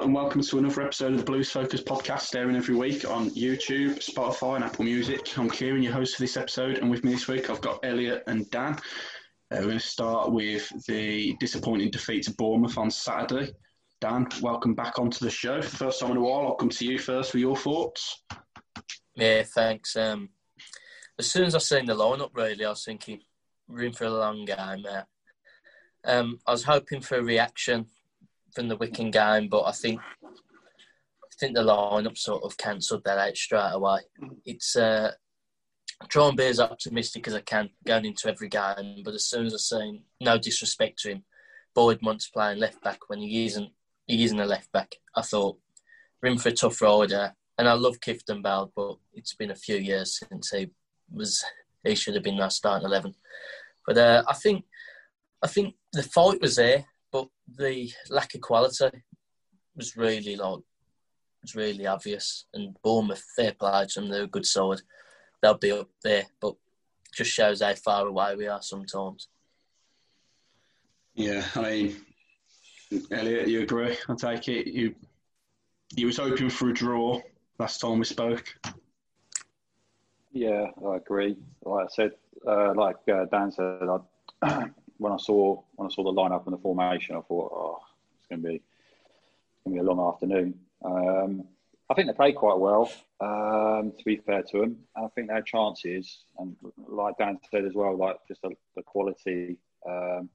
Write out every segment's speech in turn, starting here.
And welcome to another episode of the Blues Focus podcast, airing every week on YouTube, Spotify, and Apple Music. I'm Kieran, your host for this episode, and with me this week I've got Elliot and Dan. Uh, we're going to start with the disappointing defeat to Bournemouth on Saturday. Dan, welcome back onto the show first time in a while. I'll come to you first for your thoughts. Yeah, thanks. Um, as soon as I seen the lineup, really, I was thinking, we're for a long game. Um, I was hoping for a reaction from the Wigan game, but I think I think the lineup sort of cancelled that out straight away. It's uh, I try and be as optimistic as I can going into every game, but as soon as I seen no disrespect to him, Boyd-Munce playing left back when he isn't he isn't a left back. I thought we're in for a tough ride there. And I love Kieftenbeld, but it's been a few years since he was he should have been our starting eleven. But uh, I think I think the fight was there but the lack of quality was really like was really obvious. And Bournemouth, fair play to them, they're a good side. They'll be up there, but just shows how far away we are sometimes. Yeah, I mean, Elliot, you agree? I take it you you was hoping for a draw last time we spoke. Yeah, I agree. Like I said, uh, like uh, Dan said, I, when I saw when I saw the lineup and the formation, I thought, oh, it's going to be going to be a long afternoon. Um, I think they played quite well. Um, to be fair to them, and I think had chances. And like Dan said as well, like just the, the quality um,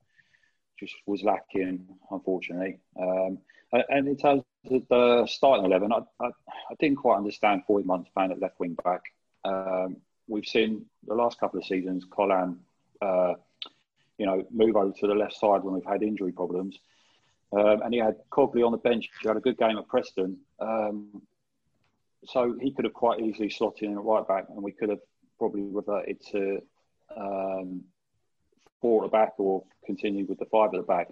just was lacking, unfortunately. Um, and in terms of the starting eleven, I, I, I didn't quite understand Boyd-Munce playing at left wing back. Um, we've seen the last couple of seasons, Colin, uh, you know, move over to the left side when we've had injury problems. Um, and he had Cogley on the bench. He had a good game at Preston. Um, so he could have quite easily slotted in at right back, and we could have probably reverted to um, four at the back or continued with the five at the back.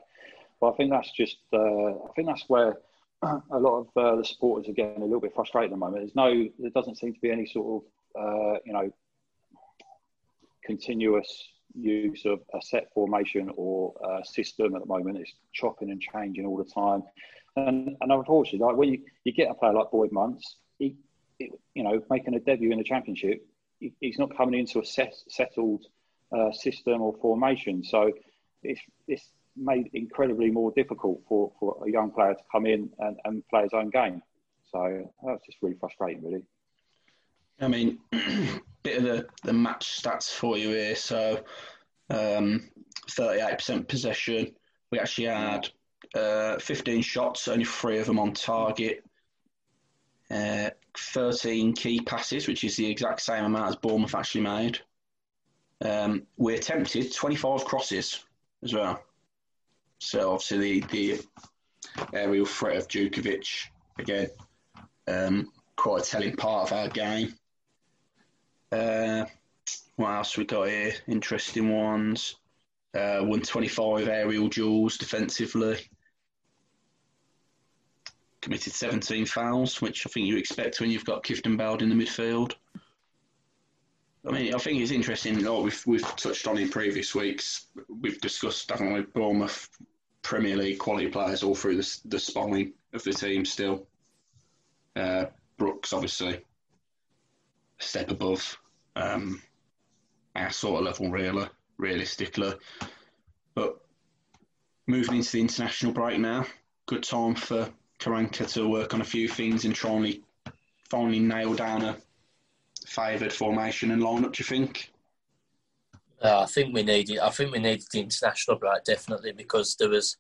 But I think that's just, uh, I think that's where a lot of uh, the supporters are getting a little bit frustrated at the moment. There's no, there doesn't seem to be any sort of, uh, you know, continuous use of a set formation or system at the moment. It's chopping and changing all the time. And, and unfortunately, like when you, you get a player like Boyd-Munce, he, he, you know, making a debut in the championship, he, he's not coming into a set, settled uh, system or formation. So it's, it's made incredibly more difficult for, for a young player to come in and, and play his own game. So that's just really frustrating, really. I mean, bit of the, the match stats for you here. So, um, 38% possession. We actually had uh, 15 shots, only three of them on target. Uh, 13 key passes, which is the exact same amount as Bournemouth actually made. Um, we attempted 25 crosses as well. So obviously the, the aerial threat of Jutkiewicz again um, quite a telling part of our game. Uh, what else we got here? Interesting ones. Uh, 125 aerial duels defensively. Committed 17 fouls, which I think you expect when you've got Kieftenbeld in the midfield. I mean, I think it's interesting. Like we've we've touched on in previous weeks. We've discussed, we, Bournemouth Premier League quality players all through the the spine of the team. Still, uh, Brooks obviously step above um, our sort of level, really, realistically. But moving into the international break now, good time for Karanka to work on a few things and try and finally nail down a favoured formation and lineup? Do you think? Uh, I think we needed. I think we needed the international break definitely because there was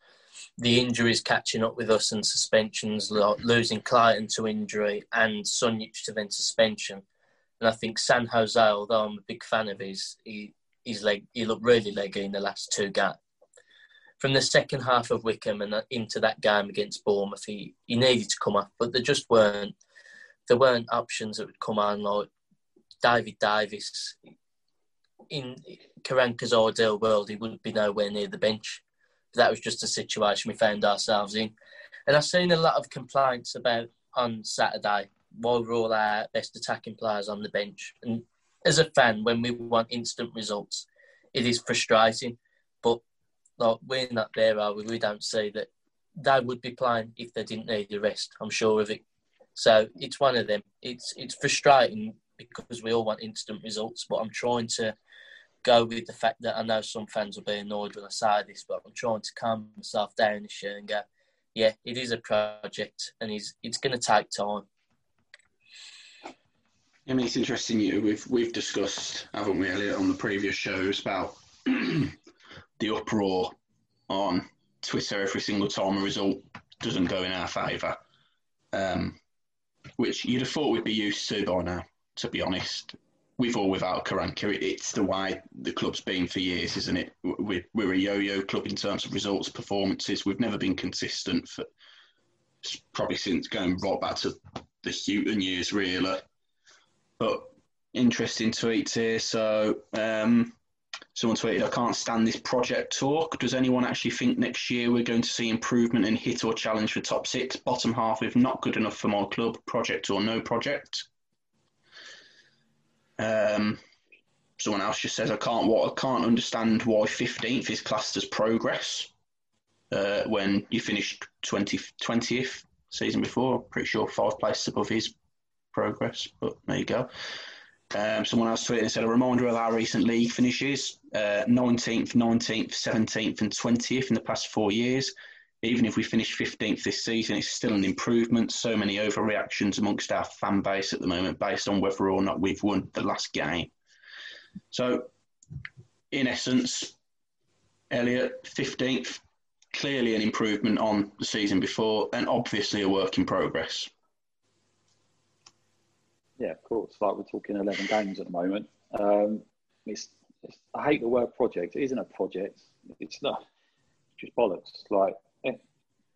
the injuries catching up with us and suspensions, losing Clayton to injury and Sunjic to then suspension. And I think San Jose, although I'm a big fan of his, he his leg he looked really leggy in the last two games. From the second half of Wigan and uh, into that game against Bournemouth, he, he needed to come off, but there just weren't there weren't options that would come on like David Davis, in Karanka's ideal world, he would be nowhere near the bench. That was just a situation we found ourselves in. And I've seen a lot of complaints about on Saturday why we're all our best attacking players on the bench. And as a fan, when we want instant results, it is frustrating. But like, we're not there, are we? We don't see that they would be playing if they didn't need the rest. I'm sure of it. So it's one of them. It's it's frustrating because we all want instant results. But I'm trying to go with the fact that I know some fans will be annoyed when I say this, but I'm trying to calm myself down this year and go, yeah, it is a project and it's, it's going to take time. I mean, it's interesting. You we've we've discussed, haven't we, Elliot, on the previous shows about the uproar on Twitter every single time a result doesn't go in our favour, um, which you'd have thought we'd be used to by now to be honest. With or without Karanka, it's the way the club's been for years, isn't it? We're, we're a yo-yo club in terms of results, performances. We've never been consistent for probably since going right back to the Hughton years, really. But interesting tweets here. So um, someone tweeted, "I can't stand this project talk. Does anyone actually think next year we're going to see improvement in hit or challenge for top six? Bottom half, if not good enough for my club, project or no project." Um, someone else just says I can't. What I can't understand why fifteenth is classed as progress uh, when you finished 20, 20th season before. pretty sure five places above his progress, but there you go. Um, someone else tweeted and said a reminder of our recent league finishes: uh, nineteenth, nineteenth, seventeenth, and twentieth in the past four years. Even if we finish 15th this season, it's still an improvement. So many overreactions amongst our fan base at the moment based on whether or not we've won the last game. So, in essence, Elliot, 15th, clearly an improvement on the season before, and obviously a work in progress. Yeah, of course. Like we're talking 11 games at the moment. Um, it's, it's, I hate the word project. It isn't a project. It's not just bollocks. Like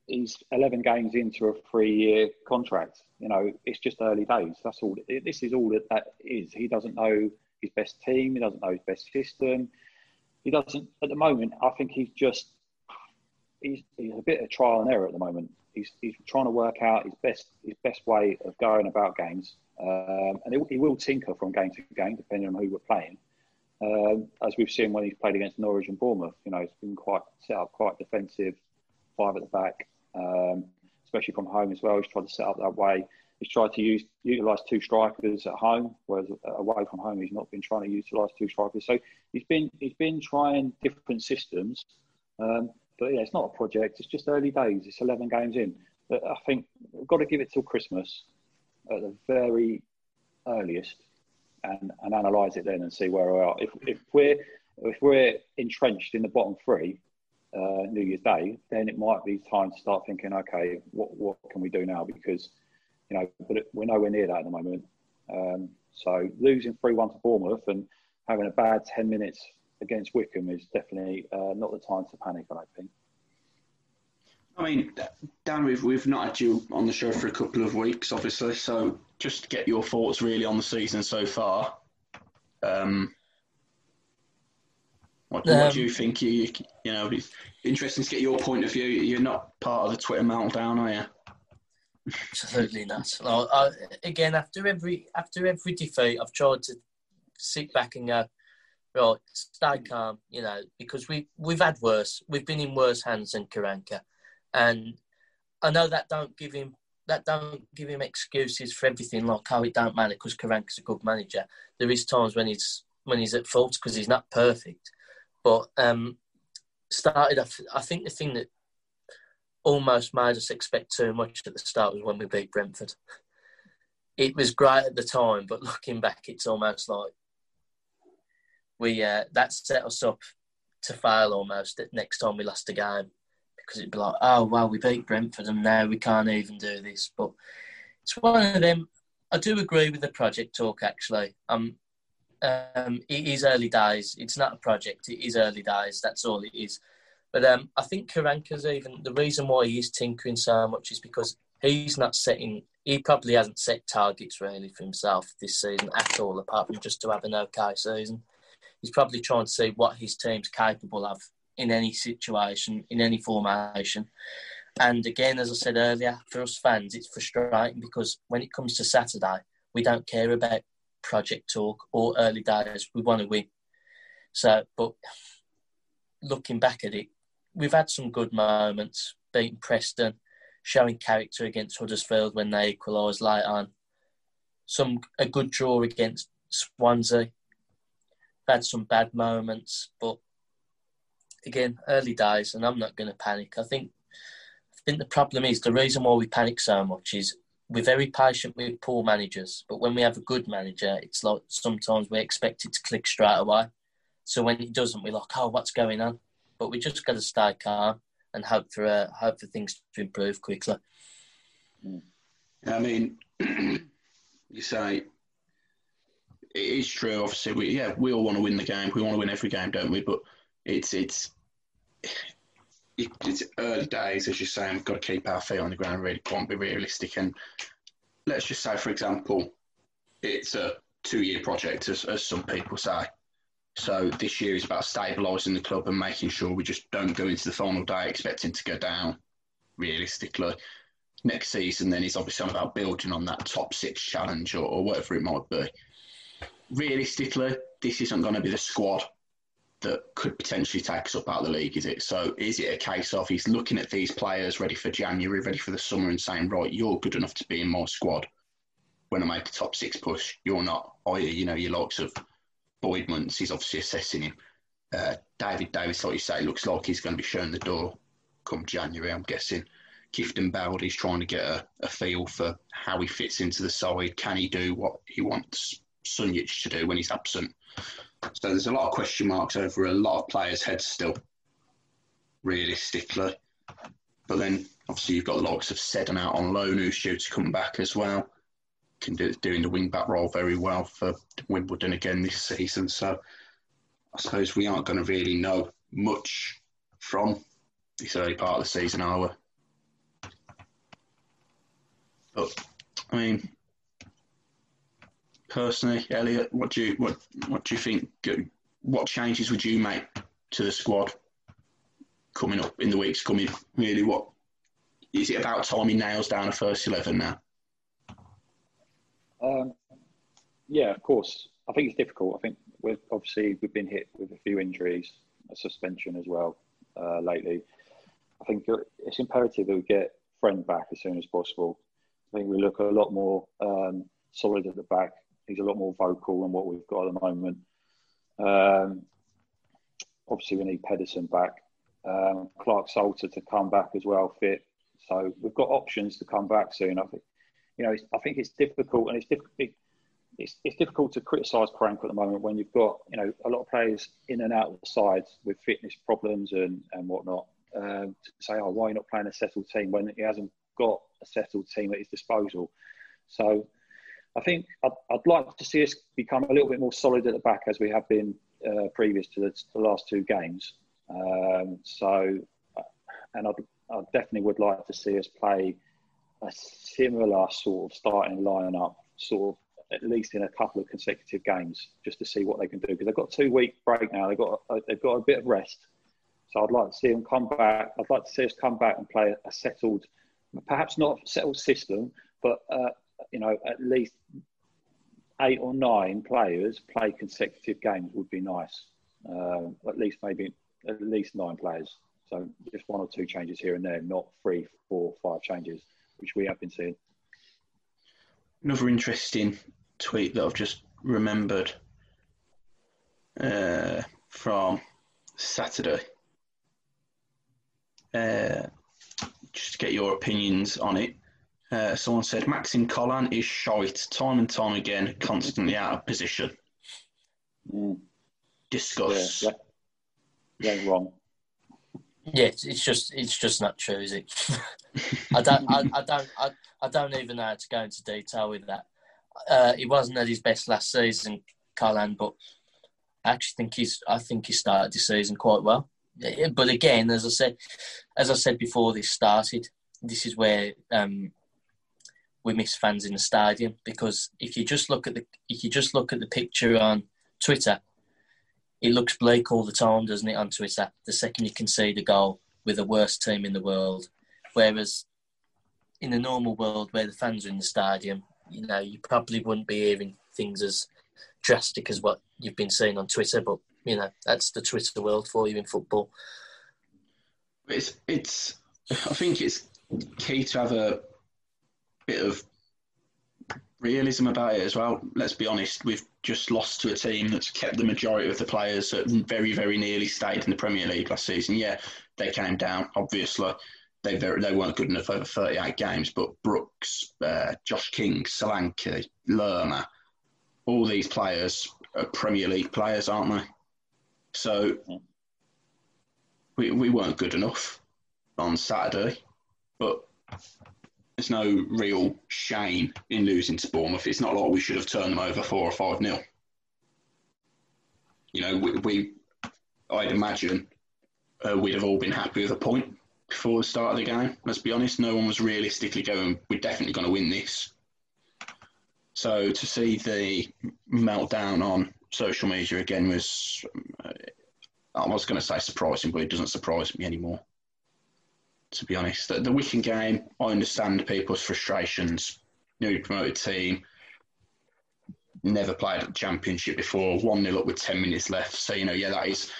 he's 11 games into a three-year contract. You know, it's just early days. That's all. This is all that, that is. He doesn't know his best team. He doesn't know his best system. He doesn't. At the moment, I think he's just he's, he's a bit of trial and error at the moment. He's, he's trying to work out his best his best way of going about games, um, and he, will tinker from game to game depending on who we're playing. Um, as we've seen when he's played against Norwich and Bournemouth, you know, he's been quite set up, quite defensive, five at the back, um, especially from home as well. He's tried to set up that way. He's tried to use utilise two strikers at home, whereas away from home he's not been trying to utilise two strikers. So he's been he's been trying different systems. Um, but yeah, it's not a project. It's just early days. It's 11 games in. But I think we've got to give it till Christmas at the very earliest and, and analyse it then and see where we are. If, if we're if we're entrenched in the bottom three, uh, New Year's Day, then it might be time to start thinking, okay, what what can we do now? Because you know, but we're nowhere near that at the moment. Um, so losing three one to Bournemouth and having a bad ten minutes against Wigan is definitely uh, not the time to panic. I think. I mean, Dan, we've we've not had you on the show for a couple of weeks, obviously. So just to get your thoughts really on the season so far. Um, what, um, what do you think? You you know, it's interesting to get your point of view. You're not part of the Twitter meltdown, are you? Absolutely not. No, I, again, after every after every defeat, I've tried to sit back and go, right, stay calm, you know, because we we've had worse. We've been in worse hands than Karanka, and I know that don't give him that don't give him excuses for everything like oh, it don't matter because Karanka's a good manager. There is times when he's when he's at fault because he's not perfect, but um, started. I think the thing that almost made us expect too much at the start was when we beat Brentford. It was great at the time, but looking back, it's almost like we uh, that set us up to fail almost next time we lost a game because it'd be like, oh well, we beat Brentford and now we can't even do this. But it's one of them. I do agree with the project talk actually. Um, um, it is early days. It's not a project. It is early days. That's all it is. But um, I think Karanka's even the reason why he's tinkering so much is because he's not setting. He probably hasn't set targets really for himself this season at all, apart from just to have an okay season. He's probably trying to see what his team's capable of in any situation, in any formation. And again, as I said earlier, for us fans, it's frustrating because when it comes to Saturday, we don't care about project talk or early days. We want to win. So, but looking back at it, we've had some good moments, beating Preston, showing character against Huddersfield when they equalised late on. Some a good draw against Swansea. Had some bad moments, but again, early days, and I'm not going to panic. I think I think the problem is the reason why we panic so much is we're very patient with poor managers, but when we have a good manager, it's like sometimes we expect it to click straight away. So when it doesn't, we're like, oh, what's going on? But we just got to stay calm and hope for uh, hope for things to improve quickly. I mean, you say it is true. Obviously, we yeah we all want to win the game. We want to win every game, don't we? But it's it's it's early days, as you're saying. We've got to keep our feet on the ground. Really, can't be realistic. And let's just say, for example, it's a two-year project, as, as some people say. So this year is about stabilising the club and making sure we just don't go into the final day expecting to go down. Realistically, next season then is obviously about building on that top six challenge or, or whatever it might be. Realistically, this isn't going to be the squad that could potentially take us up out of the league, is it? So is it a case of he's looking at these players ready for January, ready for the summer, and saying, right, you're good enough to be in my squad when I make the top six push, you're not. Or you know, your likes of Boyd-Munce, he's obviously assessing him. Uh, David Davis, like you say, looks like he's going to be showing the door come January, I'm guessing. Kieftenbeld's trying to get a, a, feel for how he fits into the side. Can he do what he wants Sunjic to do when he's absent? So there's a lot of question marks over a lot of players' heads still, realistically. But then obviously you've got the likes of Seddon out on loan who's due to come back as well. Can do doing the wing back role very well for Wimbledon again this season. So I suppose we aren't going to really know much from this early part of the season, are we? But I mean, personally, Elliot, what do you what what do you think? What changes would you make to the squad coming up in the weeks coming? Really, what is it about time he nails down a first eleven now? Um, yeah, of course. I think it's difficult. I think we've obviously we've been hit with a few injuries, a suspension as well uh, lately. I think it's imperative that we get Friend back as soon as possible. I think we look a lot more um, solid at the back he's a lot more vocal than what we've got at the moment. Um, obviously, we need Pedersen back. Um, Clarke Salter to come back as well, fit. So we've got options to come back soon. I think, you know, I think it's difficult, and it's difficult. It's, it's difficult to criticise Karanka at the moment when you've got you know a lot of players in and out of the sides with fitness problems and and whatnot. Um, to say, oh, why are you not playing a settled team when he hasn't got a settled team at his disposal? So I think I'd, I'd, like to see us become a little bit more solid at the back as we have been uh, previous to the, the, last two games. Um, so, uh, and I'd, I definitely would like to see us play a similar sort of starting lineup, sort of at least in a couple of consecutive games, just to see what they can do. Because they've got two week break now. They've got a, they've got a bit of rest. So I'd like to see them come back. I'd like to see us come back and play a settled, perhaps not settled system, but uh, you know at least eight or nine players play consecutive games would be nice. Uh, at least maybe at least nine players. So just one or two changes here and there, not three, four, five changes, which we have been seeing. Another interesting tweet that I've just remembered uh, from Saturday. Uh, just to get your opinions on it. Uh, someone said Maxime Colin is shite time and time again, constantly out of position. Mm. Discuss. Yeah, yeah. yeah wrong. Yeah, it's, it's just it's just not true, is it? I don't I, I don't I, I don't even know how to go into detail with that. Uh, he wasn't at his best last season, Colin, but I actually think he's I think he started the season quite well. But again, as I said, as I said before this started, this is where um, we miss fans in the stadium because if you just look at the if you just look at the picture on Twitter, it looks bleak all the time, doesn't it? On Twitter, the second you can see the goal with the worst team in the world, whereas in the normal world where the fans are in the stadium, you know, you probably wouldn't be hearing things as drastic as what you've been seeing on Twitter. But you know, that's the Twitter world for you in football. It's it's. I think it's key to have a bit of realism about it as well. Let's be honest, we've just lost to a team that's kept the majority of the players that very, very nearly stayed in the Premier League last season. Yeah, they came down, obviously. They very, they weren't good enough over 38 games, but Brooks, uh, Josh King, Solanke, Lerma, all these players are Premier League players, aren't they? So we, we weren't good enough on Saturday, but there's no real shame in losing to Bournemouth. It's not like we should have turned them over four or five nil. You know, we, we I'd imagine uh, we'd have all been happy with a point before the start of the game. Let's be honest, no one was realistically going, we're definitely going to win this. So to see the meltdown on social media again was, uh, I was going to say surprising, but it doesn't surprise me anymore to be honest. The, the Wigan game, I understand people's frustrations. Newly promoted team, never played at the championship before, 1 0 up with 10 minutes left. So, you know, yeah, that is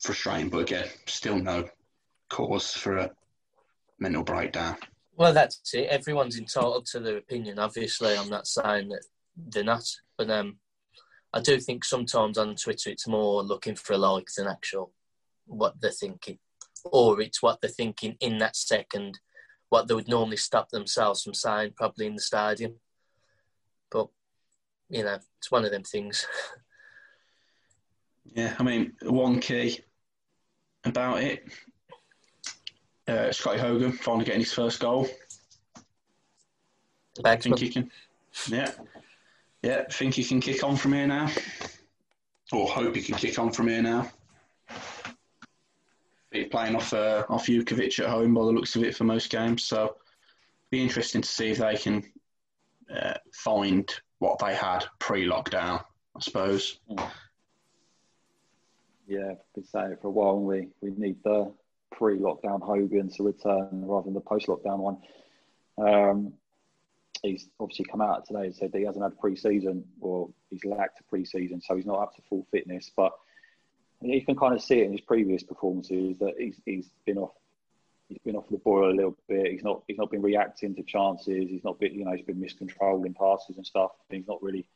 frustrating, but again, still no cause for a mental breakdown. Well, that's it. Everyone's entitled to their opinion. Obviously, I'm not saying that they're not, but um, I do think sometimes on Twitter it's more looking for a like than actual what they're thinking or it's what they're thinking in that second, what they would normally stop themselves from saying probably in the stadium. But you know, it's one of them things. yeah, I mean, one key about it, uh, Scotty Hogan finally getting his first goal. Back think he can, yeah, yeah. Think he can kick on from here now, or hope he can kick on from here now playing off uh, off Jutkiewicz at home by the looks of it for most games. So be interesting to see if they can uh, find what they had pre-lockdown. I suppose. Yeah, been saying it for a while. We we need the pre-lockdown Hogan to return rather than the post-lockdown one. Um, he's obviously come out today and said that he hasn't had pre-season or he's lacked a pre-season, so he's not up to full fitness. But you can kind of see it in his previous performances that he's, he's been off he's been off the boil a little bit. He's not he's not been reacting to chances. He's not been you know he's been miscontrolling passes and stuff. He's not really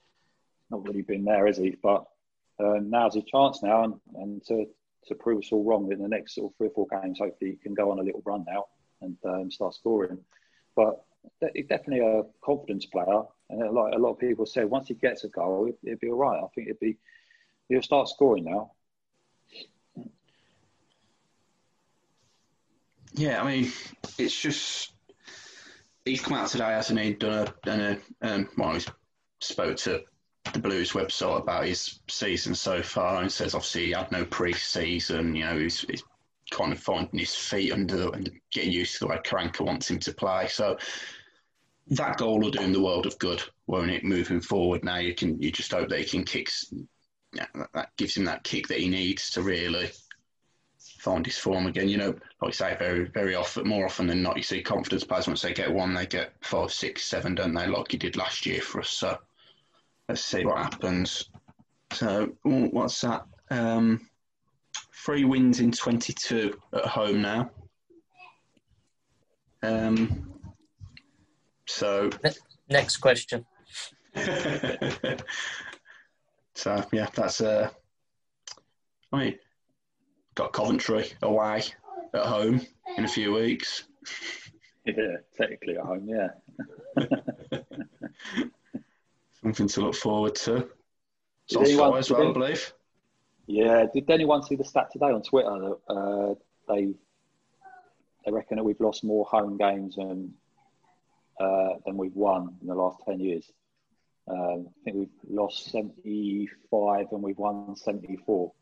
not really been there, is he? But uh, now's his chance now, and, and to to prove us all wrong in the next sort of three or four games. Hopefully, he can go on a little run now and um, start scoring. But he's definitely a confidence player, and lot, a lot of people say once he gets a goal, it, it'd be all right. I think it'd be he'll start scoring now. Yeah, I mean, it's just he's come out today, hasn't he? Done a, done a um, well, he's spoke to the Blues website about his season so far and says obviously he had no pre-season. You know, he's, he's kind of finding his feet under and getting used to the way Karanka wants him to play. So that goal will do him the world of good, won't it? Moving forward, now you can you just hope that he can kick. Yeah, that gives him that kick that he needs to really find his form again. You know, like I say, very very often, more often than not, you see confidence players once they get one, they get five, six, seven, don't they? Like he did last year for us. So let's see what happens. So what's that? Um, three wins in 22 at home now. Um, so next question. so yeah, that's uh, I mean, got Coventry away at home in a few weeks. Yeah, technically at home, yeah. Something to look forward to. It's on as well, I believe. Yeah, did anyone see the stat today on Twitter that uh, they they reckon that we've lost more home games than uh, than we've won in the last ten years? Um, I think we've lost seventy five and we've won seventy four.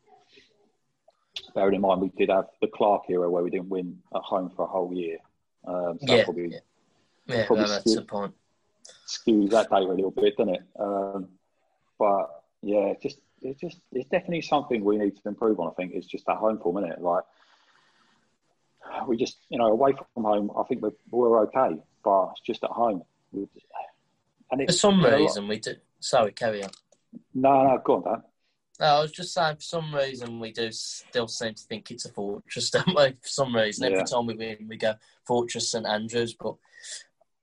Bearing in mind we did have the Clark era where we didn't win at home for a whole year. Um, so yeah, probably, yeah, yeah probably no, that's the point. Skews that data a little bit, doesn't it? Um, but yeah, just it's just it's definitely something we need to improve on. I think it's just that home form, isn't it? Like we just you know away from home, I think we're we're okay, but it's just at home. And for some reason, we did. Sorry, carry on. No, no, go on, Dan. No, I was just saying, for some reason, we do still seem to think it's a fortress, don't we? For some reason, every time we win, we go Fortress St Andrews. But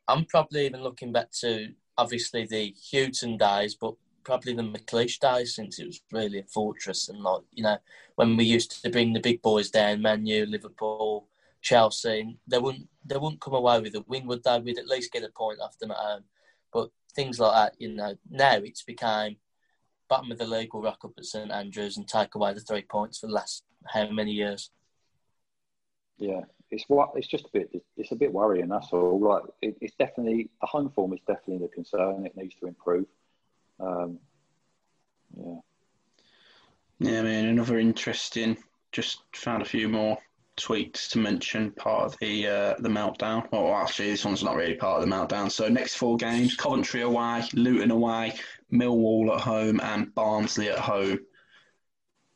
I'm probably even looking back to obviously the Hughton days, but probably the McLeish days since it was really a fortress. And like you know, when we used to bring the big boys down, Man U, Liverpool, Chelsea, they wouldn't they wouldn't come away with a win, would they? We'd at least get a point off them at home. But things like that, you know, now it's become bottom of the league will rock up at St Andrews and take away the three points for the last how many years? Yeah, it's what it's just a bit it's a bit worrying. That's all. Like it, it's definitely the home form is definitely the concern. It needs to improve. Um, yeah. Yeah, I mean, another interesting. Just found a few more tweets to mention. Part of the uh, the meltdown. Well, actually, this one's not really part of the meltdown. So next four games: Coventry away, Luton away, Millwall at home, and Barnsley at home.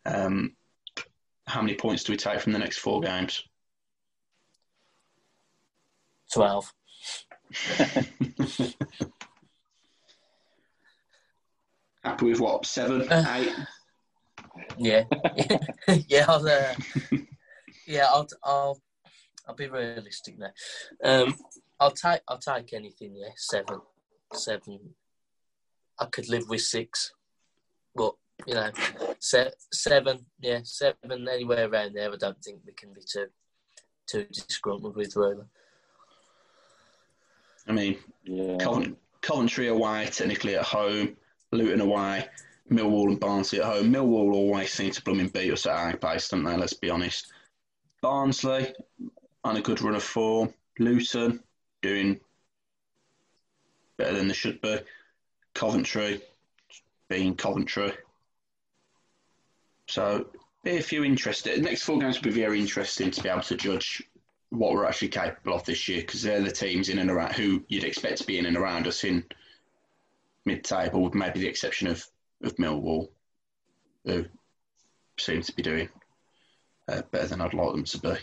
Um, how many points do we take from the next four games? Twelve. Happy with what? Seven, uh, eight. Yeah, yeah. I'll, uh, yeah, I'll, I'll, I'll be realistic now. Um, I'll take, I'll take anything. Yeah, seven, seven. I could live with six, but you know, se- seven. Yeah, seven. Anywhere around there, I don't think we can be too, too disgruntled with really. I mean, yeah. Coventry away, technically at home. Luton away, Millwall and Barnsley at home. Millwall always seem to blooming beat us at our pace, don't they? Let's be honest. Barnsley on a good run of form. Luton doing better than they should be. Coventry being Coventry. So a few interesting. The next four games will be very interesting to be able to judge what we're actually capable of this year because they're the teams in and around who you'd expect to be in and around us in mid-table, with maybe the exception of, of Millwall, who seem to be doing uh, better than I'd like them to be.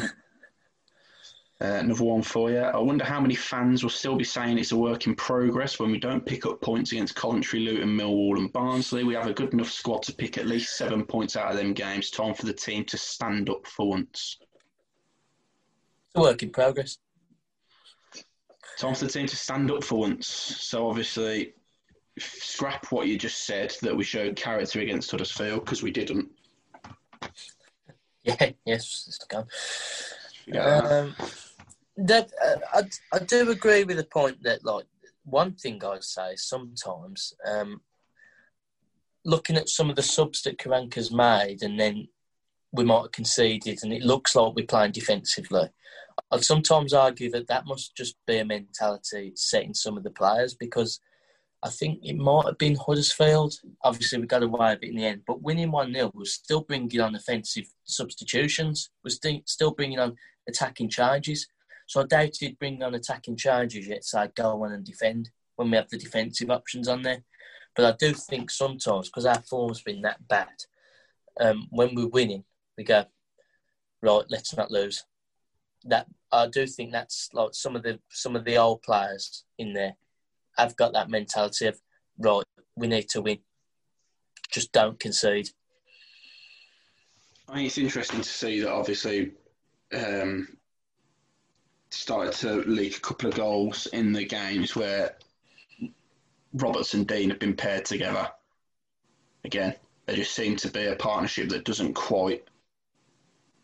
uh, another one for you. I wonder how many fans will still be saying it's a work in progress when we don't pick up points against Coventry, Luton, Millwall, and Barnsley. We have a good enough squad to pick at least seven points out of them games. Time for the team to stand up for once. It's a work in progress. Time for the team to stand up for once. So obviously, scrap what you just said that we showed character against Huddersfield because we didn't. Yeah. Yes, it's gone. Um, that uh, I I do agree with the point that like one thing I say sometimes um, looking at some of the subs that Karanka's made and then we might have conceded and it looks like we're playing defensively. I'd sometimes argue that that must just be a mentality setting some of the players because I think it might have been Huddersfield. Obviously, we got away with it in the end, but winning 1 0 was still bringing on offensive substitutions, was still bringing on attacking charges. So I doubt he'd bring on attacking charges yet, so I'd go on and defend when we have the defensive options on there. But I do think sometimes, because our form's been that bad, um, when we're winning, we go, right, let's not lose. That I do think that's like some of the some of the old players in there have got that mentality of right, we need to win. Just don't concede. I mean, it's interesting to see that obviously um, started to leak a couple of goals in the games where Roberts and Dean have been paired together. Again, they just seem to be a partnership that doesn't quite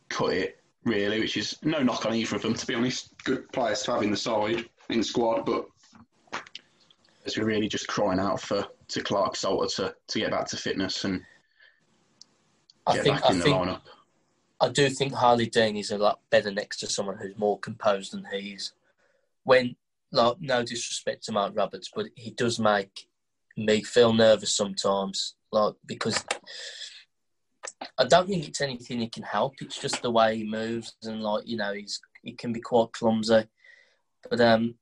cut it, really, which is no knock on either of them, to be honest. Good players to have in the side, in the squad, but as we're really just crying out for to Clarke-Salter to, to get back to fitness and get I think, back in I the think, lineup. I do think Harlee Dean is a lot better next to someone who's more composed than he is. When, like, no disrespect to Marc Roberts, but he does make me feel nervous sometimes, like because I don't think it's anything he can help. It's just the way he moves, and like you know, he's he can be quite clumsy. But um,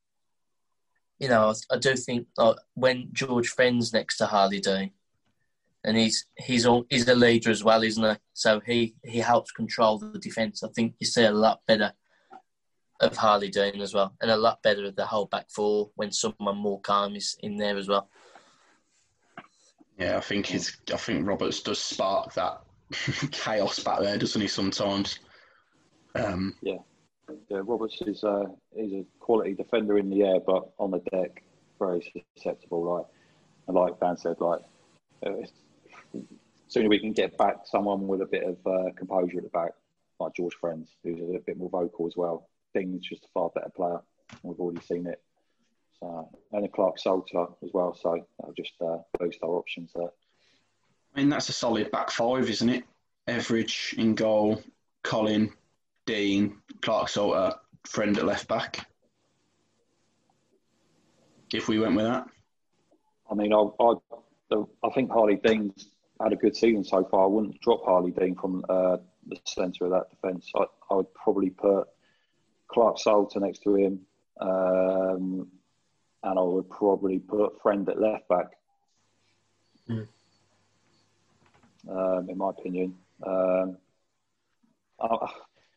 you know, I, I do think like when George Friend's next to Harlee Dean, and he's he's all, he's a leader as well, isn't he? So he he helps control the defence. I think you see a lot better of Harlee Dean as well, and a lot better of the whole back four when someone more calm is in there as well. Yeah, I think his, I think Roberts does spark that chaos back there, doesn't he? Sometimes. Um, yeah, yeah. Roberts is uh, he's a quality defender in the air, but on the deck, very susceptible. Like, and like Dan said, like, uh, sooner we can get back someone with a bit of uh, composure at the back, like George Friends, who's a bit more vocal as well. Dean's just a far better player. We've already seen it. So, and a Clarke Salter as well. So that'll just uh, boost our options there. I mean, that's a solid back five, isn't it? Etheridge in goal, Colin, Dean, Clarke Salter, friend at left back. If we went with that, I mean, I, I, I think Harlee Dean's had a good season so far. I wouldn't drop Harlee Dean from uh, the centre of that defence. I, I would probably put Clarke Salter next to him, um, and I would probably put Friend at left back. Mm. Um, in my opinion, um, I,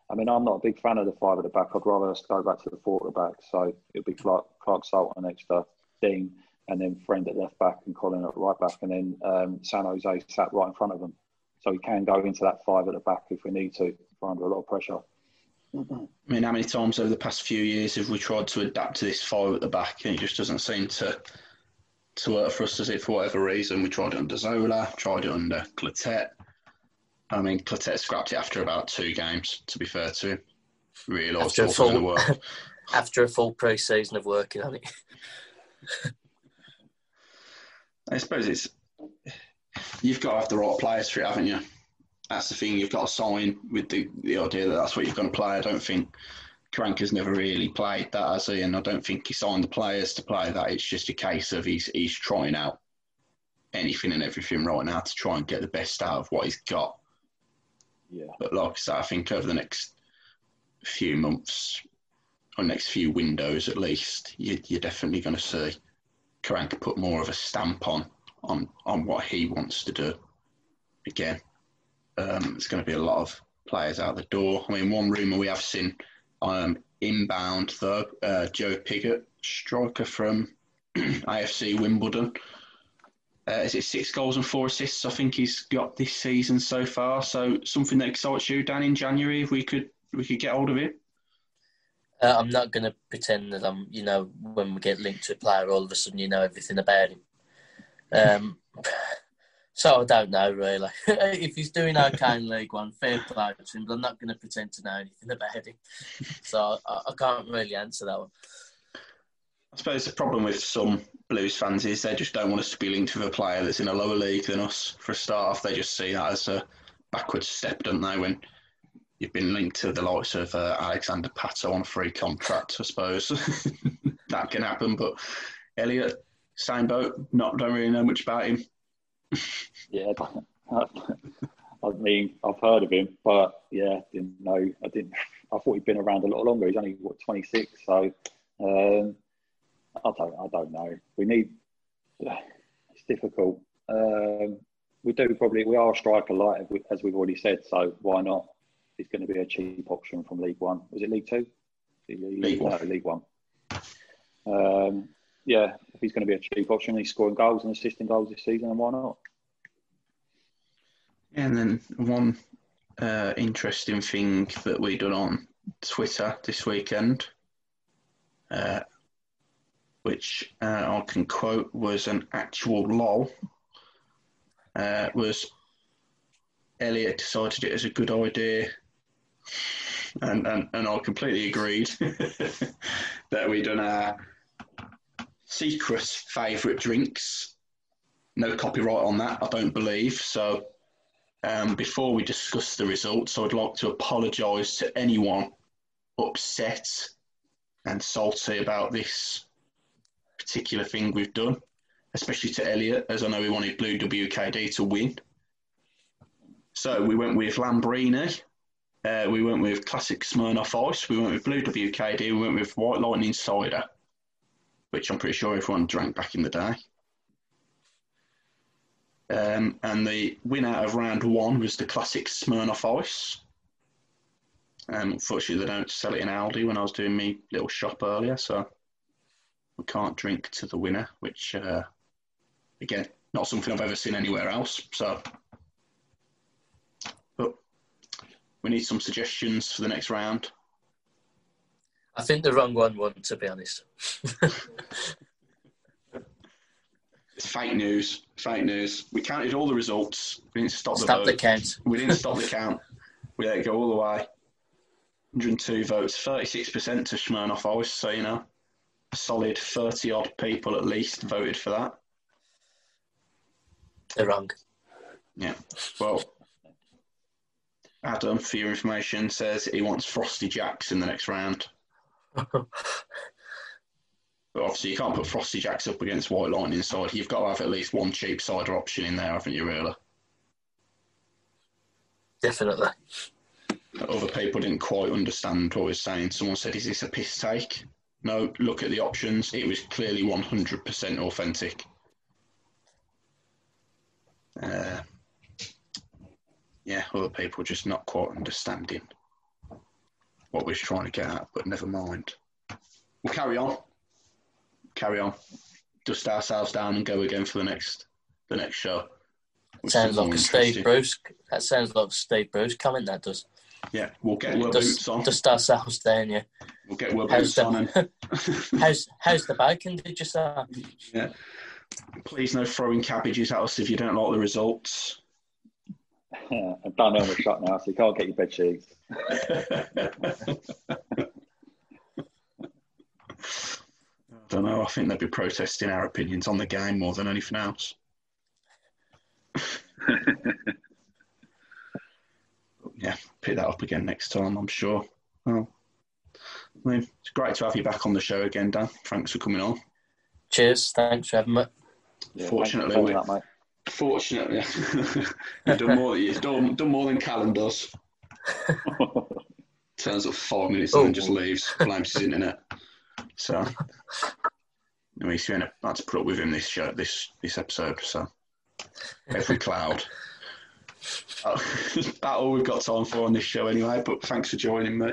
I, mean, I'm not a big fan of the five at the back. I'd rather us go back to the four at the back. So it'd be Clark, Clarke-Salter next to Dean, and then Friend at left back and Colin at right back, and then um, San Jose sat right in front of them. So we can go into that five at the back if we need to, we're under a lot of pressure. I mean, how many times over the past few years have we tried to adapt to this five at the back, and it just doesn't seem to to work for us, does it? For whatever reason, we tried it under Zola, tried it under Clotet. I mean, Clotet scrapped it after about two games. To be fair to him, realised it wasn't going to work. after a full pre-season of working on it. I suppose it's you've got to have the right players for it, haven't you? That's the thing. You've got to sign with the, the idea that that's what you're going to play. I don't think Karanka's never really played that, has he? And I don't think he signed the players to play that. It's just a case of he's he's trying out anything and everything right now to try and get the best out of what he's got. Yeah. But like I said, I think over the next few months or next few windows at least, you, you're definitely going to see Karanka put more of a stamp on on on what he wants to do. Again, um, there's going to be a lot of players out the door. I mean, one rumour we have seen um, inbound though, uh, Joe Pigott, striker from AFC Wimbledon. Uh, is it six goals and four assists? I think he's got this season so far. So something that excites you, Dan, in January, if we could we could get hold of it. Uh, I'm not going to pretend that I'm, you know, when we get linked to a player, all of a sudden you know everything about him. Um, so I don't know really. if he's doing okay in League One, fair play to him. But I'm not going to pretend to know anything about him. So I, I can't really answer that one. I suppose the problem with some Blues fans is they just don't want us to be linked with a player that's in a lower league than us. For a start off, they just see that as a backwards step, don't they? When you've been linked to the likes of uh, Alexander Pato on a free contract, I suppose that can happen. But Elliot, same boat. Not don't really know much about him. yeah, I mean, I've heard of him, but yeah, didn't know. I didn't. I thought he'd been around a lot longer. He's only what 26, so um, I don't. I don't know. We need. It's difficult. Um, we do probably. We are a striker light, as we've already said. So why not? He's going to be a cheap option from League One. Was it League Two? League, League One. No, League One. Um, yeah, if he's going to be a cheap option, he's scoring goals and assisting goals this season, and why not? And then one uh, interesting thing that we done on Twitter this weekend, uh, which uh, I can quote was an actual lol, uh, was Elliot decided it was a good idea, and, and, and I completely agreed that we'd done our secret favourite drinks. No copyright on that, I don't believe. So um, before we discuss the results, I'd like to apologise to anyone upset and salty about this particular thing we've done, especially to Elliot, as I know we wanted Blue WKD to win. So we went with Lambrini, uh, we went with Classic Smirnoff Ice, we went with Blue WKD, we went with White Lightning Cider, which I'm pretty sure everyone drank back in the day. Um, and the winner of round one was the classic Smirnoff Ice. Um, unfortunately, they don't sell it in Aldi when I was doing my little shop earlier, so we can't drink to the winner, which, uh, again, not something I've ever seen anywhere else. So, but we need some suggestions for the next round. I think the wrong one won, to be honest. It's fake news. Fake news. We counted all the results. We didn't stop the Stop the count. We didn't stop the count. We let it go all the way. 102 votes, 36% to Smirnoff Ice. So you know, a solid 30 odd people at least voted for that. They're wrong. Yeah. Well, Adam, for your information, says he wants Frosty Jacks in the next round. But obviously, you can't put Frosty Jacks up against White Lightning side. You've got to have at least one cheap cider option in there, haven't you, really? Definitely. Other people didn't quite understand what I was saying. Someone said, Is this a piss take? No, look at the options. It was clearly 100% authentic. Uh, yeah, other people just not quite understanding what we are trying to get at, but never mind. We'll carry on carry on, dust ourselves down, and go again for the next the next show. Sounds like a Steve Bruce. That sounds like a Steve Bruce comment. That does. Yeah, we'll get our dust, boots on. Dust ourselves down. Yeah. We'll get how's boots the, on. And, how's how's the bacon? Did you say? Yeah. Please no throwing cabbages at us if you don't like the results. I've done on the shot now, so you can't get your bed sheets. I don't know. I think they'd be protesting our opinions on the game more than anything else. yeah, pick that up again next time, I'm sure. Well, I mean, it's great to have you back on the show again, Dan. Thanks for coming on. Cheers. Thanks for having me. Yeah, fortunately, we, that, fortunately, you've done more. You've done, done more than Callum does. Turns up five minutes and then just leaves, blames his internet. So, I mean, I had to put up with him this show, this this episode. So, every cloud. Uh, that's all we've got time for on this show, anyway. But thanks for joining me.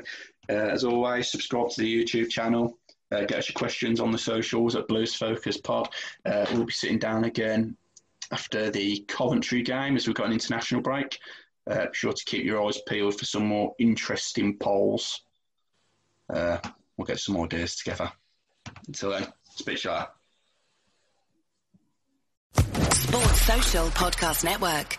Uh, as always, subscribe to the YouTube channel. Uh, get us your questions on the socials at Blues Focus Pod. Uh, we'll be sitting down again after the Coventry game as we've got an international break. Uh, be sure to keep your eyes peeled for some more interesting polls. Uh, we'll get some more ideas together. Until then, speak to. Sports Social Podcast Network.